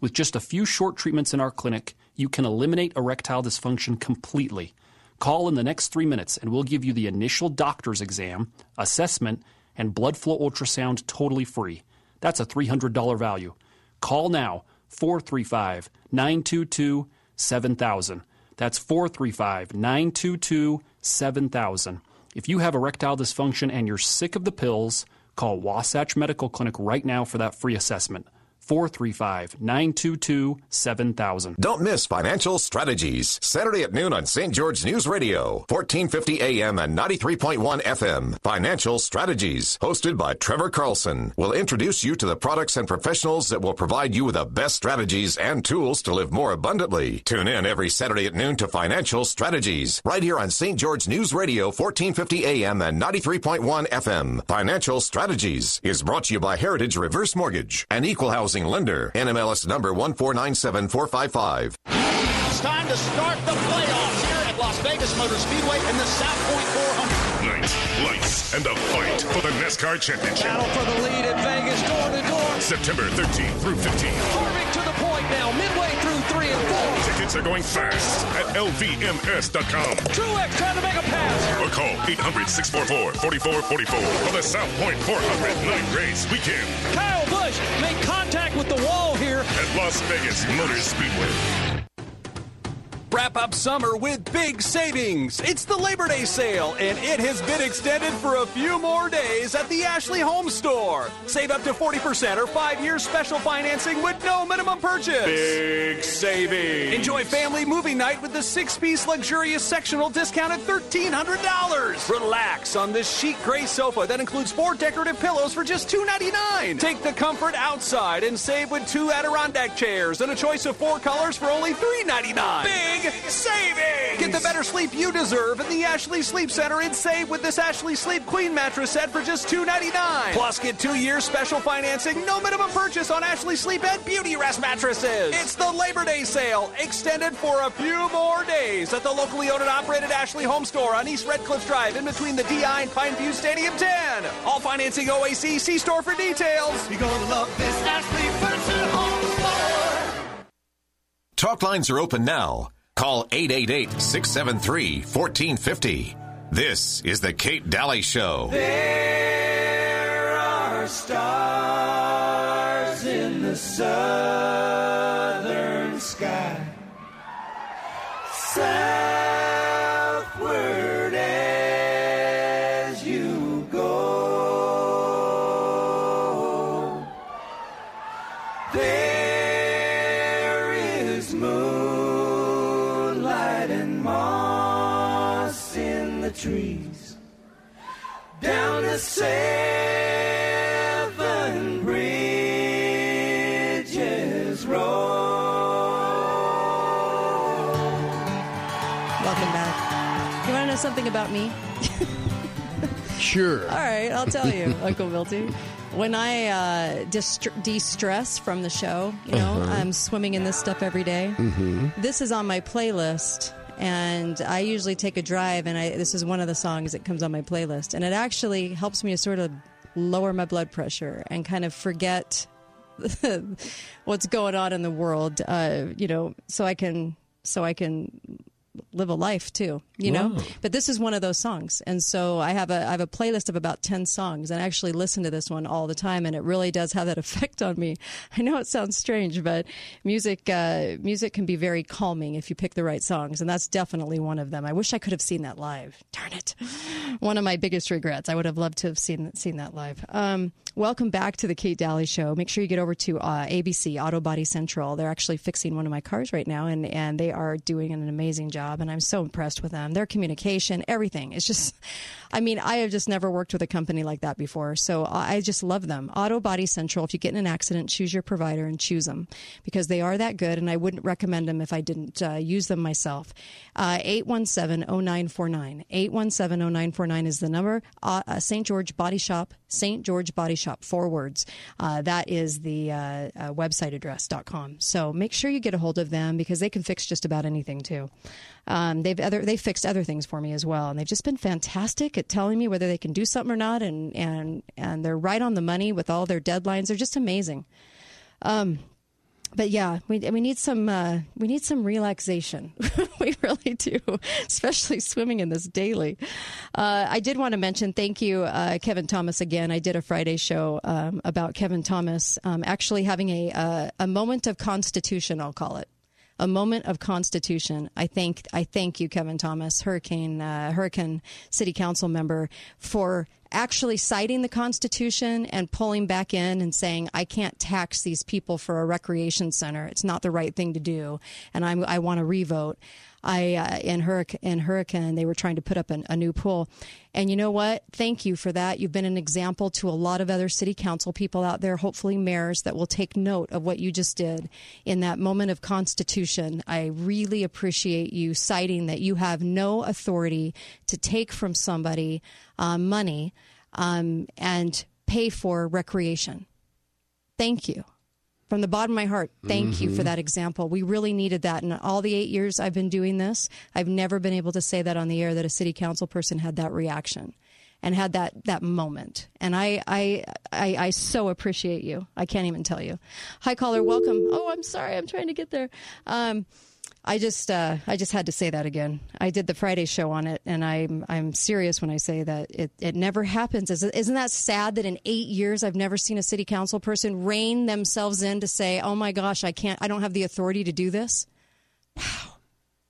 With just a few short treatments in our clinic, you can eliminate erectile dysfunction completely. Call in the next three minutes and we'll give you the initial doctor's exam, assessment, and blood flow ultrasound totally free. That's a $300 value. Call now 435 922 7000. That's 435 922 7000. If you have erectile dysfunction and you're sick of the pills, call Wasatch Medical Clinic right now for that free assessment. 435 922 7000.
Don't miss Financial Strategies, Saturday at noon on St. George News Radio, 1450 AM and 93.1 FM. Financial Strategies, hosted by Trevor Carlson, will introduce you to the products and professionals that will provide you with the best strategies and tools to live more abundantly. Tune in every Saturday at noon to Financial Strategies, right here on St. George News Radio, 1450 AM and 93.1 FM. Financial Strategies is brought to you by Heritage Reverse Mortgage, an equal housing lender. NMLS number 1497455.
It's time to start the playoffs here at Las Vegas Motor Speedway in the South Point 400.
Night, lights, and the fight for the NASCAR Championship.
Battle for the lead in Vegas, door to door.
September 13th through 15th. Tickets are going fast at LVMS.com.
Truex trying to make a pass.
Or call 800-644-4444 for the South Point 400 night race weekend.
Kyle Busch made contact with the wall here
at Las Vegas Motor Speedway.
Wrap up summer with big savings. It's the Labor Day sale, and it has been extended for a few more days at the Ashley Home Store. Save up to 40% or five years special financing with no minimum purchase.
Big savings.
Enjoy family movie night with the six piece luxurious sectional discount at $1,300. Relax on this chic gray sofa that includes four decorative pillows for just $2.99. Take the comfort outside and save with two Adirondack chairs and a choice of four colors for only $3.99. Big savings! Get the better sleep you deserve in the Ashley Sleep Center and save with this Ashley Sleep Queen mattress set for just $2.99. Plus, get two years special financing, no minimum purchase on Ashley Sleep and Beautyrest mattresses. It's the Labor Day sale, extended for a few more days at the locally owned and operated Ashley Home Store on East Red Cliff Drive in between the DI and Pineview Stadium 10. All financing OAC, see store for details.
You're gonna love this Ashley Furniture Home Store.
Talk lines are open now. Call 888 673 1450. This is The Kate Dalley Show.
There are stars in the southern sky.
Sure.
All right, I'll tell you, <laughs> Uncle Milty. When I uh, de-stress from the show, you know,
Uh-huh.
I'm swimming in this stuff every day.
Mm-hmm.
This is on my playlist, and I usually take a drive, and I this is one of the songs that comes on my playlist, and it actually helps me to sort of lower my blood pressure and kind of forget <laughs> what's going on in the world. Uh, you know, so I can so I can live a life too, you know.
Wow.
But this is one of those songs, and so I have a I have a playlist of about ten songs, and I actually listen to this one all the time, and it really does have that <laughs> effect on me. I know it sounds strange, but music uh, music can be very calming if you pick the right songs, and that's definitely one of them. I wish I could have seen that live. Darn it, one of my biggest regrets. I would have loved to have seen seen that live. Um, welcome back to the Kate Dalley Show. Make sure you get over to uh, ABC Auto Body Central. They're actually fixing one of my cars right now, and and they are doing an amazing job, and I'm so impressed with them. Their communication, everything. It's just, <laughs> I mean, I have just never worked with a company like that before, so I just love them. Auto Body Central. If you get in an accident, choose your provider and choose them because they are that good, and I wouldn't recommend them if I didn't uh, use them myself. Uh, Eight one seven zero nine four nine. Eight one seven zero nine four nine is the number. Uh, uh, St. George Body Shop. St. George Body Shop. Four words. Uh, that is the uh, uh, website address.com. So make sure you get a hold of them because they can fix just about anything too. Um, they've other they fixed other things for me as well, and they've just been fantastic at telling me whether they can do something or not, and and and they're right on the money with all their deadlines. They're just amazing. Um, but yeah, we we need some uh, we need some relaxation. <laughs> we really do, especially swimming in this daily. Uh, I did want to mention thank you, uh, Kevin Thomas. Again, I did a Friday show um, about Kevin Thomas um, actually having a uh, a moment of constitution. I'll call it a moment of constitution. I thank I thank you, Kevin Thomas, Hurricane uh, Hurricane City Council member, for actually citing the Constitution and pulling back in and saying I can't tax these people for a recreation center. It's not the right thing to do, and I'm, I want to revote. I uh, in Hurricane in Hurricane they were trying to put up an, a new pool, and you know what? Thank you for that. You've been an example to a lot of other city council people out there, hopefully mayors that will take note of what you just did in that moment of constitution. I really appreciate you citing that you have no authority to take from somebody uh, money um, and pay for recreation. Thank you from the bottom of my heart, thank mm-hmm. you for that example. We really needed that. In all the eight years I've been doing this, I've never been able to say that on the air that a city council person had that reaction and had that that moment. And I I I, I so appreciate you. I can't even tell you. Hi caller, welcome. Oh, I'm sorry, I'm trying to get there. Um, I just uh, I just had to say that again. I did the Friday show on it, and I'm I'm serious when I say that it, it never happens. Isn't that sad that in eight years I've never seen a city council person rein themselves in to say, "Oh my gosh, I can't, I don't have the authority to do this." Wow.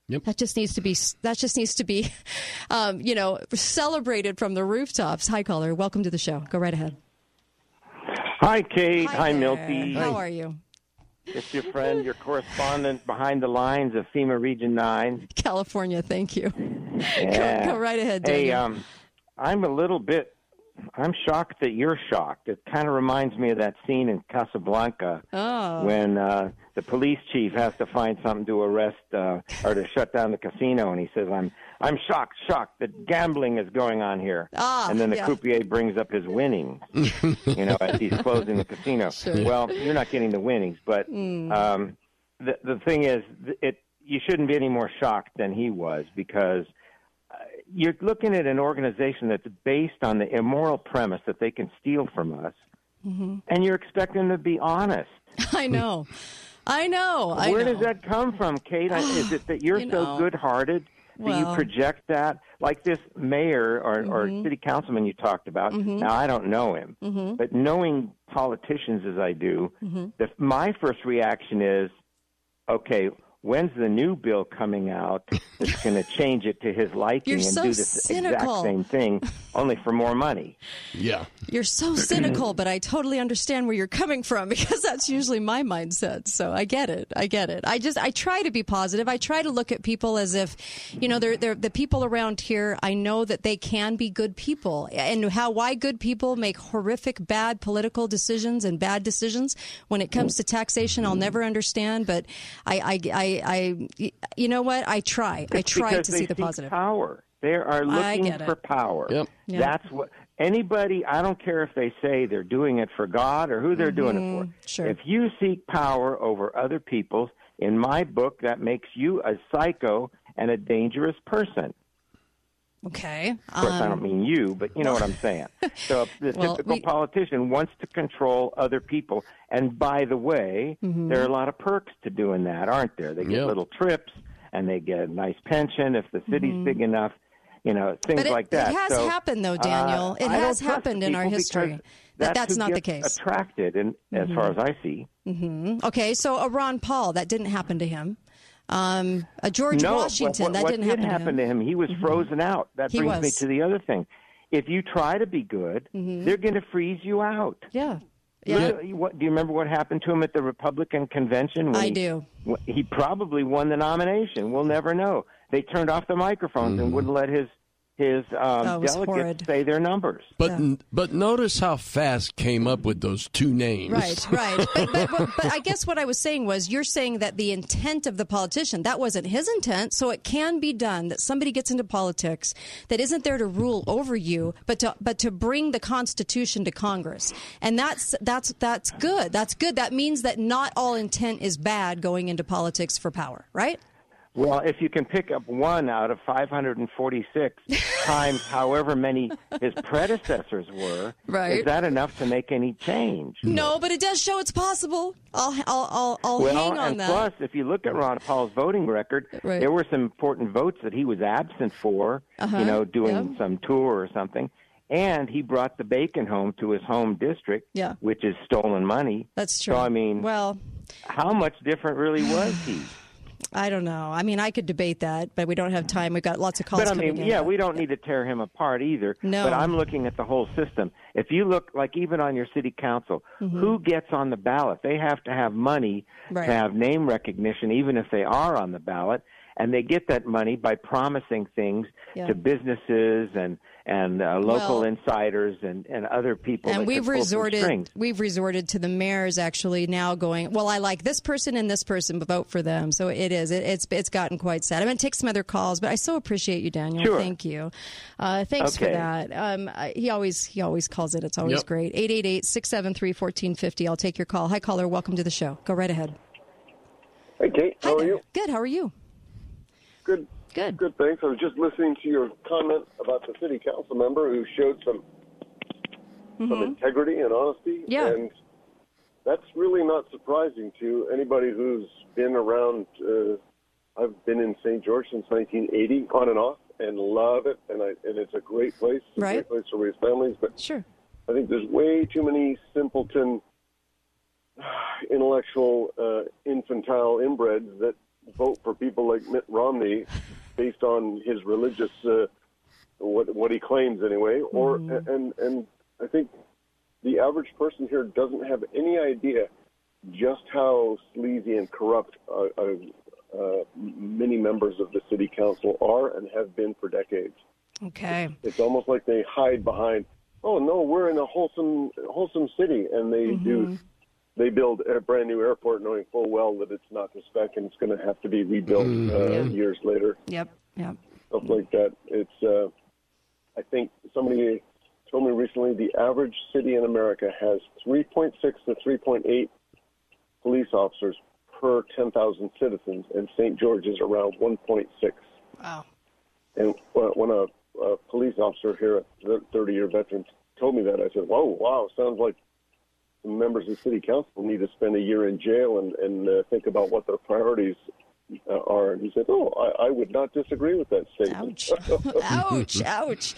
Yep.
That just needs to be that just needs to be, <laughs> um, you know, celebrated from the rooftops. Hi, caller. Welcome to the show. Go right ahead.
Hi, Kate.
Hi,
Hi
there.
Milty.
How are you?
It's your friend, your correspondent behind the lines of FEMA Region 9.
California, thank you.
Yeah.
Go, go right ahead,
Hey, um, I'm a little bit, I'm shocked that you're shocked. It kind of reminds me of that scene in Casablanca
oh.
when uh, the police chief has to find something to arrest uh, or to shut down the casino, and he says, "I'm I'm shocked, shocked that gambling is going on here."
Ah,
and then the
yeah.
croupier brings up his winnings, you know, as he's closing the casino. <laughs>
Sure.
Well, you're not getting the winnings, but
Mm.
um, the the thing is, it you shouldn't be any more shocked than he was because uh, you're looking at an organization that's based on the immoral premise that they can steal from us,
Mhm.
and you're expecting them to be honest. <laughs>
I know. I know. I
Where
know.
does that come from, Kate? Is it that you're
You
so
know.
Good-hearted? Do you project that like this mayor or, or
Mhm.
city councilman you talked about?
Mhm.
Now I don't know him,
Mhm.
but knowing politicians as I do,
Mhm.
the, my first reaction is, okay, when's the new bill coming out that's <laughs> going to change it to his liking
You're
and
so
do this
cynical.
exact same thing, only for more money?
Yeah.
You're so <clears throat> cynical, but I totally understand where you're coming from <laughs> because that's usually my mindset. So I get it. I get it. I just I try to be positive. I try to look at people as if, you know, they're they're the people around here. I know that they can be good people, and how why good people make horrific bad political decisions and bad decisions when it comes to taxation. I'll never understand, but I I I, I you know what? I try. I try to see the positive.
Power. They are looking
get it.
for power.
Yep.
Yeah.
That's what anybody. I don't care if they say they're doing it for God or who they're doing it for.
Mhm, sure.
If you seek power over other people, in my book, that makes you a psycho and a dangerous person.
Okay.
Of course, I
Um,
don't mean you, but you know what I'm saying. <laughs> So the
Well,
typical
we-
politician wants to control other people. And by the way,
Mhm.
there are a lot of perks to doing that, aren't there? They get
Yep.
little trips. and they get a nice pension if the city's
Mhm.
big enough. You know, things
but it,
like that.
it has
So,
happened, though,
uh,
Daniel. it has happened in our history. That that's
who
not the case.
Attracted, and as far as I see.
hmm Okay, so a Ron Paul, that didn't happen to him. Um, a George
no,
Washington,
what,
that didn't
did
happen,
to him. He was frozen out. That
He
brings me to the other thing. If you try to be good,
Mhm.
they're going to freeze you out.
Yeah. Yeah.
what, do you remember what happened to him at the Republican convention? When
I
he,
do.
He probably won the nomination. We'll never know. They turned off the microphones and wouldn't let his his um, delegates
horrid.
say their numbers.
But but notice how fast came up with those two names.
Right, <laughs> right. But, but, but, but I guess what I was saying was you're saying that the intent of the politician, that wasn't his intent. So it can be done that somebody gets into politics that isn't there to rule over you, but to, but to bring the Constitution to Congress. And that's, that's, that's good. That's good. That means that not all intent is bad going into politics for power, right?
Well, if you can pick up one out of 546 <laughs> times however many his predecessors were,
Right.
is that enough to make any change?
No, but it does show it's possible. I'll, I'll, I'll, I'll
well,
hang on
and
that.
plus, if you look at Ron Paul's voting record,
Right.
there were some important votes that he was absent for,
Uh-huh,
you know, doing
yeah.
some tour or something. And he brought the bacon home to his home district,
Yeah.
which is stolen money.
That's true.
So, I mean,
well,
how much different really was he?
I don't know. I mean, I could debate that, but we don't have time. We've got lots of calls
But I mean,
in.
yeah, we don't need to tear him apart either.
No.
But I'm looking at the whole system. If you look, like even on your city council,
Mhm.
who gets on the ballot? They have to have money
Right.
to have name recognition, even if they are on the ballot. And they get that money by promising things
Yeah.
to businesses and and uh, local
Well-
insiders and, and other people.
and
can
we've resorted we've resorted to the mayors actually now going well i like this person and this person but vote for them. So it is it, it's it's gotten quite sad. I'm going to take some other calls but i so appreciate you daniel.
Sure.
thank you. Uh, thanks for that. Um, he always he always calls it. It's always
Yep.
great. 888-673-1450 i'll take your call. Hi caller. Welcome to the show. Go right ahead.
Hey, Kate, how are you?
good. How are you?
Good.
Good.
Good, thanks. I was just listening to your comment about the city council member who showed some some integrity and honesty.
Mm-hmm. Yeah.
And that's really not surprising to anybody who's been around. Uh, I've been in St. George since 1980, on and off, and love it. And I and it's a great place. It's
Right.
A great place to raise families. But
sure.
I think there's way too many simpleton, <sighs> intellectual, uh, infantile inbreds that vote for people like Mitt Romney based on his religious, uh, what what he claims anyway. Or and and I think the average person here doesn't have any idea just how sleazy and corrupt uh, uh, uh, many members of the city council are and have been for decades.
okay
It's almost like they hide behind, oh no, we're in a wholesome wholesome city, and they do they build a brand new airport knowing full well that it's not to spec and it's going to have to be rebuilt uh,
Yeah.
years later.
yep yep
Stuff like that. It's uh, I think somebody told me recently the average city in America has 3.6 to 3.8 police officers per 10,000 citizens, and St. George is around 1.6.
wow
And when a, a police officer here, a 30 year veteran, told me that, I said, Whoa, wow, sounds like members of city council need to spend a year in jail and, and uh, think about what their priorities uh, are. And he said, Oh, I, I would not disagree with that statement.
ouch <laughs> ouch Ouch.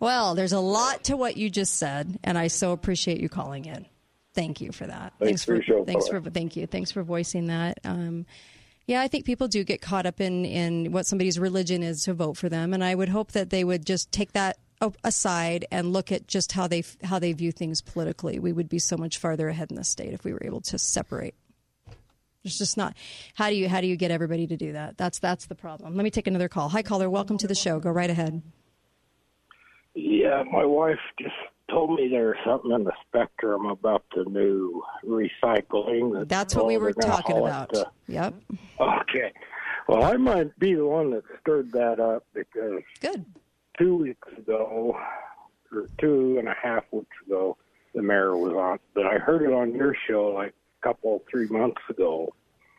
well there's a lot to what you just said and i so appreciate you calling in thank you for that
Thanks for your show.
thanks for thank you thanks for voicing that um, yeah i think people do get caught up in in what somebody's religion is to vote for them and i would hope that they would just take that aside and look at just how they how they view things politically we would be so much farther ahead in the state if we were able to separate it's just not how do you how do you get everybody to do that that's that's the problem let me take another call hi caller welcome to the show go right ahead
Yeah, my wife just told me there's something in the spectrum about the new recycling.
That's what we were talking about.
to-
Yep.
okay. Well, I might be the one that stirred that up because
Good.
Two weeks ago, or two and a half weeks ago, the mayor was on. But I heard it on your show like a couple, three months ago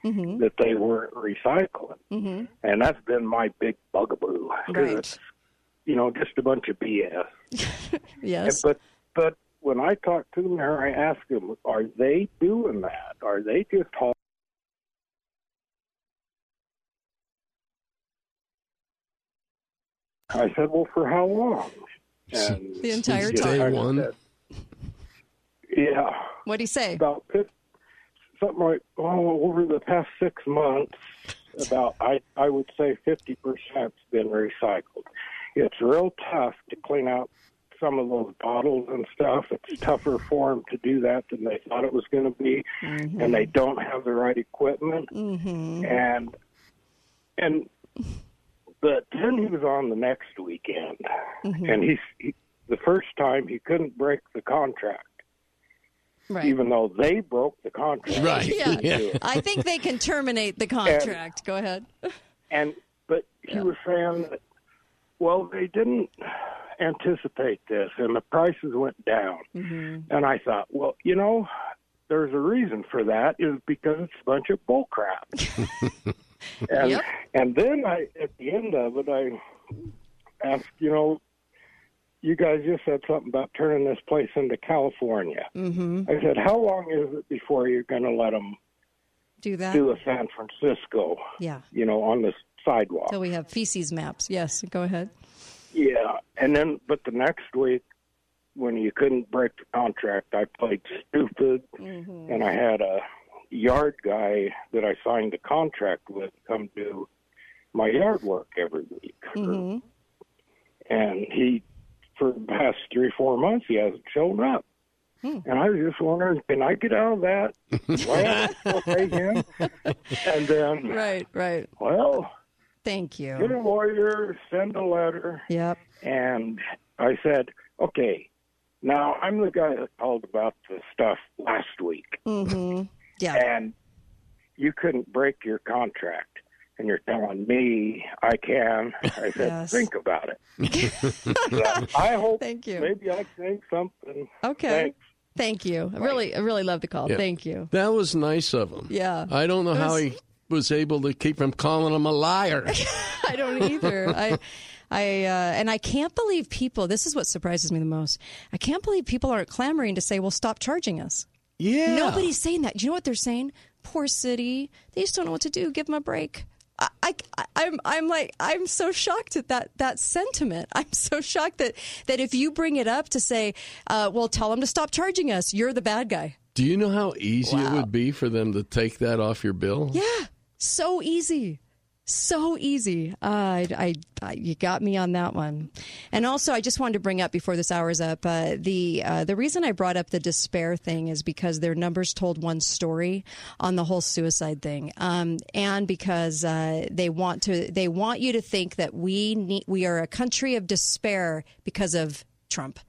Mm-hmm.
that they weren't recycling.
Mm-hmm.
And that's been my big bugaboo.
Right.
It's, you know, just a bunch of BS. <laughs>
Yes.
But but when I talked to the mayor, I asked him, "Are they doing that? Are they just hauling I said, well, for how long? And
The entire time.
Day one.
said, yeah.
What'd he say?
About fif- something like, oh, over the past six months, about, I, I would say 50% has been recycled. It's real tough to clean out some of those bottles and stuff. It's tougher for them to do that than they thought it was going to be, and they don't have the right equipment.
Mm-hmm.
And and but then he was on the next weekend,
Mhm.
and he's he, the first time he couldn't break the contract,
Right.
even though they broke the contract. right? couldn't <laughs>
Yeah. I think they can terminate the contract. Go ahead.
And but he was saying that well they didn't anticipate this, and the prices went down.
Mm-hmm.
And I thought, well, you know, there's a reason for that is because it's a bunch of bull crap. <laughs> and
Yep.
and then I at the end of it I asked, you know, you guys just said something about turning this place into California.
Mm-hmm.
I said, how long is it before you're going to let them
Do that.
do a San Francisco,
Yeah.
you know, on the sidewalk?
So we have feces maps. Yes. Go ahead.
Yeah, and then but the next week when you couldn't break the contract, I played stupid,
Mm-hmm.
and I had a yard guy that I signed a contract with come do my yard work every week,
Mm-hmm.
and he for the past three four months he hasn't shown up.
Hmm.
And I was just wondering, can I get out of that? Why am I still pay him? And then,
Right. Right.
well,
Thank you.
get a lawyer, send a letter.
Yep.
And I said, okay, now I'm the guy that called about the stuff last week,
Mm-hmm. Yeah.
and you couldn't break your contract. And you're telling me I can. I said,
Yes.
think about it. <laughs> I hope
Thank you.
maybe I think something.
Okay.
Thanks.
Thank you. I really, I really love the call.
Yeah.
Thank you.
That was nice of him.
Yeah.
I don't know
It
how he was able to keep from calling him a liar. <laughs>
I don't either. I, I, uh, and I can't believe people. This is what surprises me the most. I can't believe people aren't clamoring to say, "Well, stop charging us."
Yeah.
Nobody's saying that. Do you know what they're saying? Poor city. They just don't know what to do. Give them a break. I, I, I'm, I'm like, I'm so shocked at that, that sentiment. <laughs> I'm so shocked that, that if you bring it up to say, uh, well, tell them to stop charging us, you're the bad guy.
Do you know how easy it would be for them to take that off your bill?
Yeah, so easy, so easy. Uh, I, I, I, you got me on that one. And also, I just wanted to bring up before this hour's up uh, the uh, the reason I brought up the despair thing is because their numbers told one story on the whole suicide thing, um, and because uh, they want to they want you to think that we need we are a country of despair because of Trump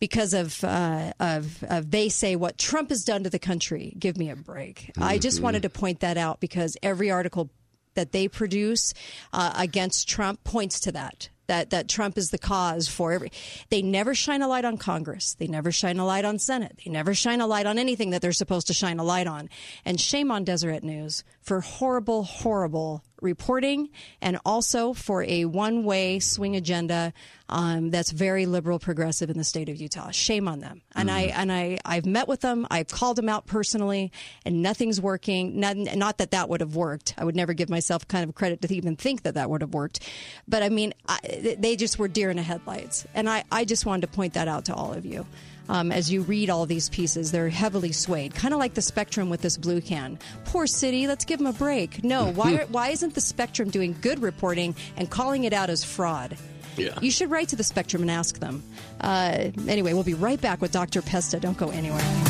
because of, uh, of of they say what Trump has done to the country. Give me a break. I just wanted to point that out because every article that they produce uh, against Trump points to that. That, that Trump is the cause for every. They never shine a light on Congress. They never shine a light on Senate. They never shine a light on anything that they're supposed to shine a light on. And shame on Deseret News for horrible, horrible reporting and also for a one way swing agenda um, that's very liberal progressive in the state of Utah. Shame on them. And I and I I've met with them. I've called them out personally, and nothing's working. Not, not that that would have worked. I would never give myself kind of credit to even think that that would have worked. But I mean, I, they just were deer in the headlights, and I I just wanted to point that out to all of you. Um, as you read all these pieces, they're heavily swayed, kind of like the Spectrum with this blue can. Poor city, let's give them a break. No, <laughs> why why isn't the Spectrum doing good reporting and calling it out as fraud?
Yeah.
You should write to the Spectrum and ask them. Uh, anyway, we'll be right back with Dr. Pesta. Don't go anywhere.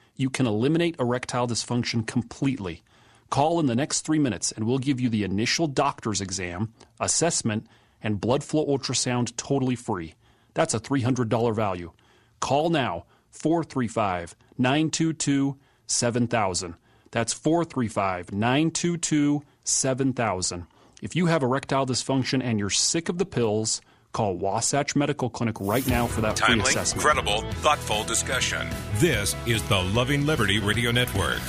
you can eliminate erectile dysfunction completely. Call in the next three minutes and we'll give you the initial doctor's exam, assessment, and blood flow ultrasound totally free. That's a $300 value. Call now 435 922 7000. That's 435 922 7000. If you have erectile dysfunction and you're sick of the pills, call Wasatch Medical Clinic right now for that free
Timely,
assessment.
credible, thoughtful discussion.
This is the Loving Liberty Radio Network.